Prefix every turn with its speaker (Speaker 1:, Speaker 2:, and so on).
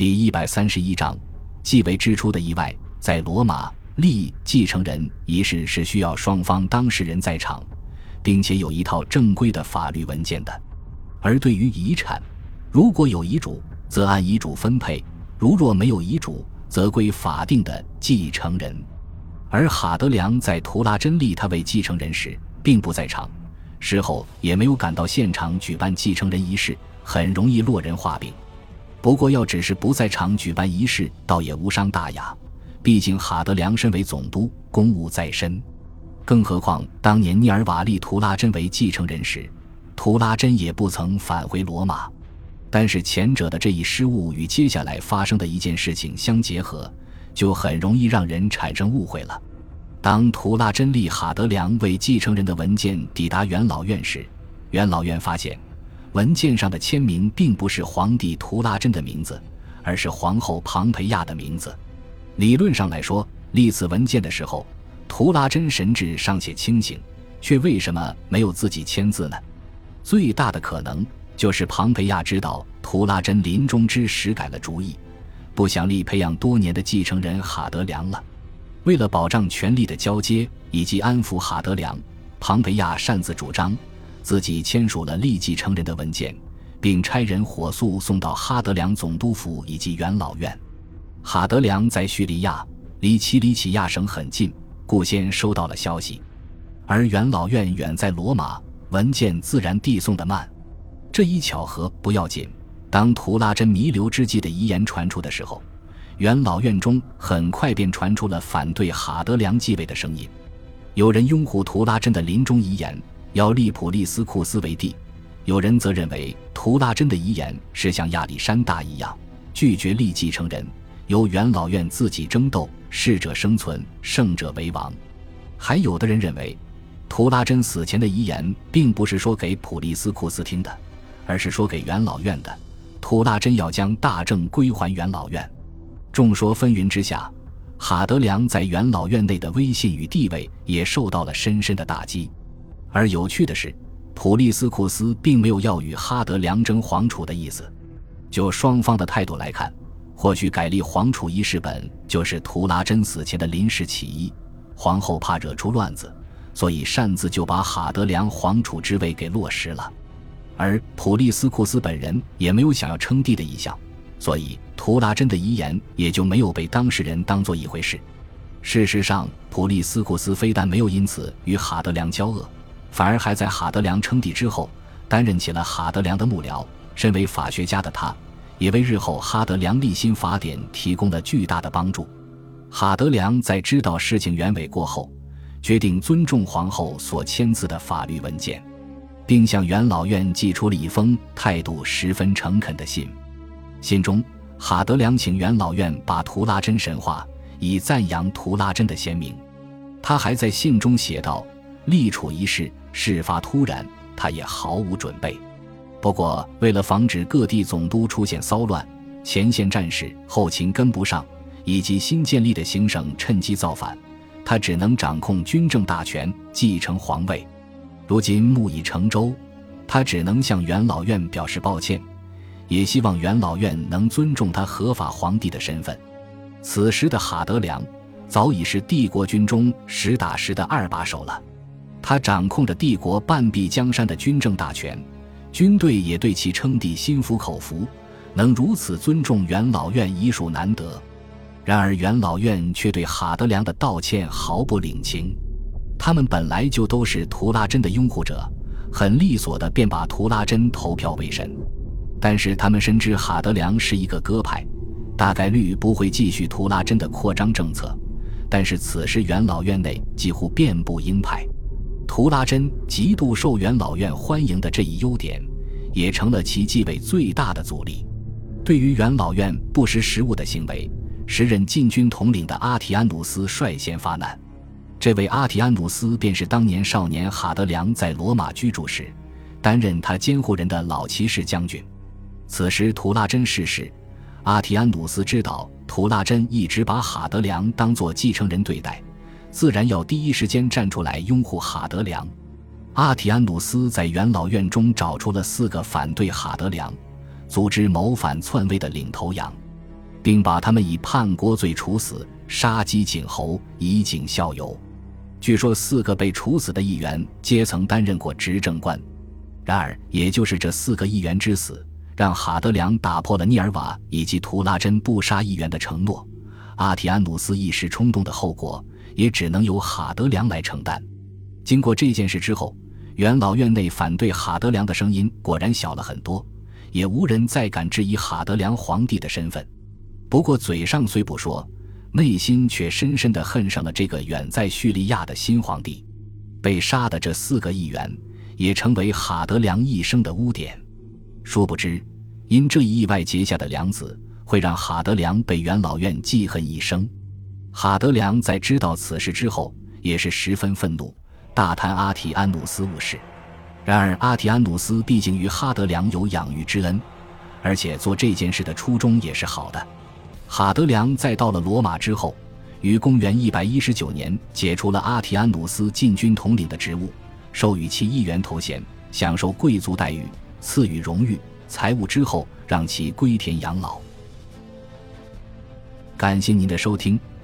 Speaker 1: 第一百三十一章，继位之初的意外。在罗马立继承人仪式是需要双方当事人在场，并且有一套正规的法律文件的。而对于遗产，如果有遗嘱，则按遗嘱分配；如若没有遗嘱，则归法定的继承人。而哈德良在图拉真立他为继承人时，并不在场，事后也没有赶到现场举办继承人仪式，很容易落人话柄。不过，要只是不在场举办仪式，倒也无伤大雅。毕竟哈德良身为总督，公务在身。更何况当年尼尔瓦利图拉真为继承人时，图拉真也不曾返回罗马。但是前者的这一失误与接下来发生的一件事情相结合。就很容易让人产生误会了。当图拉真立哈德良为继承人的文件抵达元老院时，元老院发现文件上的签名并不是皇帝图拉真的名字，而是皇后庞培亚的名字。理论上来说，立此文件的时候，图拉真神智尚且清醒，却为什么没有自己签字呢？最大的可能就是庞培亚知道图拉真临终之时改了主意。不想立培养多年的继承人哈德良了。为了保障权力的交接以及安抚哈德良，庞培亚擅自主张自己签署了立继承人的文件，并差人火速送到哈德良总督府以及元老院。哈德良在叙利亚，离奇里乞亚省很近，故先收到了消息；而元老院远在罗马，文件自然递送的慢。这一巧合不要紧。当图拉真弥留之际的遗言传出的时候，元老院中很快便传出了反对哈德良继位的声音。有人拥护图拉真的临终遗言，要立普利斯库斯为帝；有人则认为图拉真的遗言是像亚历山大一样，拒绝立继承人，由元老院自己争斗，适者生存，胜者为王。还有的人认为，图拉真死前的遗言并不是说给普利斯库斯听的，而是说给元老院的。图拉真要将大政归还元老院，众说纷纭之下，哈德良在元老院内的威信与地位也受到了深深的打击。而有趣的是，普利斯库斯并没有要与哈德良争皇储的意思。就双方的态度来看，或许改立皇储一事本就是图拉真死前的临时起意，皇后怕惹出乱子，所以擅自就把哈德良皇储之位给落实了。而普利斯库斯本人也没有想要称帝的意向，所以图拉真的遗言也就没有被当事人当做一回事。事实上，普利斯库斯非但没有因此与哈德良交恶，反而还在哈德良称帝之后担任起了哈德良的幕僚。身为法学家的他，也为日后哈德良立新法典提供了巨大的帮助。哈德良在知道事情原委过后，决定尊重皇后所签字的法律文件。并向元老院寄出了一封态度十分诚恳的信。信中，哈德良请元老院把图拉真神话，以赞扬图拉真的贤明。他还在信中写道：“立储一事事发突然，他也毫无准备。不过，为了防止各地总督出现骚乱，前线战士后勤跟不上，以及新建立的行省趁机造反，他只能掌控军政大权，继承皇位。”如今木已成舟，他只能向元老院表示抱歉，也希望元老院能尊重他合法皇帝的身份。此时的哈德良早已是帝国军中实打实的二把手了，他掌控着帝国半壁江山的军政大权，军队也对其称帝心服口服，能如此尊重元老院已属难得。然而元老院却对哈德良的道歉毫不领情。他们本来就都是图拉真的拥护者，很利索的便把图拉真投票为神。但是他们深知哈德良是一个鸽派，大概率不会继续图拉真的扩张政策。但是此时元老院内几乎遍布鹰派，图拉真极度受元老院欢迎的这一优点，也成了其继位最大的阻力。对于元老院不识时务的行为，时任禁军统领的阿提安努斯率先发难。这位阿提安努斯便是当年少年哈德良在罗马居住时，担任他监护人的老骑士将军。此时图拉真逝世，阿提安努斯知道图拉真一直把哈德良当作继承人对待，自然要第一时间站出来拥护哈德良。阿提安努斯在元老院中找出了四个反对哈德良、组织谋反篡位的领头羊。并把他们以叛国罪处死，杀鸡儆猴，以儆效尤。据说四个被处死的议员皆曾担任过执政官。然而，也就是这四个议员之死，让哈德良打破了涅尔瓦以及图拉真不杀议员的承诺。阿提安努斯一时冲动的后果，也只能由哈德良来承担。经过这件事之后，元老院内反对哈德良的声音果然小了很多，也无人再敢质疑哈德良皇帝的身份。不过，嘴上虽不说，内心却深深地恨上了这个远在叙利亚的新皇帝。被杀的这四个议员，也成为哈德良一生的污点。殊不知，因这一意外结下的梁子，会让哈德良被元老院记恨一生。哈德良在知道此事之后，也是十分愤怒。大谈阿提安努斯误事，然而阿提安努斯毕竟与哈德良有养育之恩，而且做这件事的初衷也是好的。哈德良在到了罗马之后，于公元一百一十九年解除了阿提安努斯禁军统领的职务，授予其议员头衔，享受贵族待遇，赐予荣誉、财物之后，让其归田养老。感谢您的收听，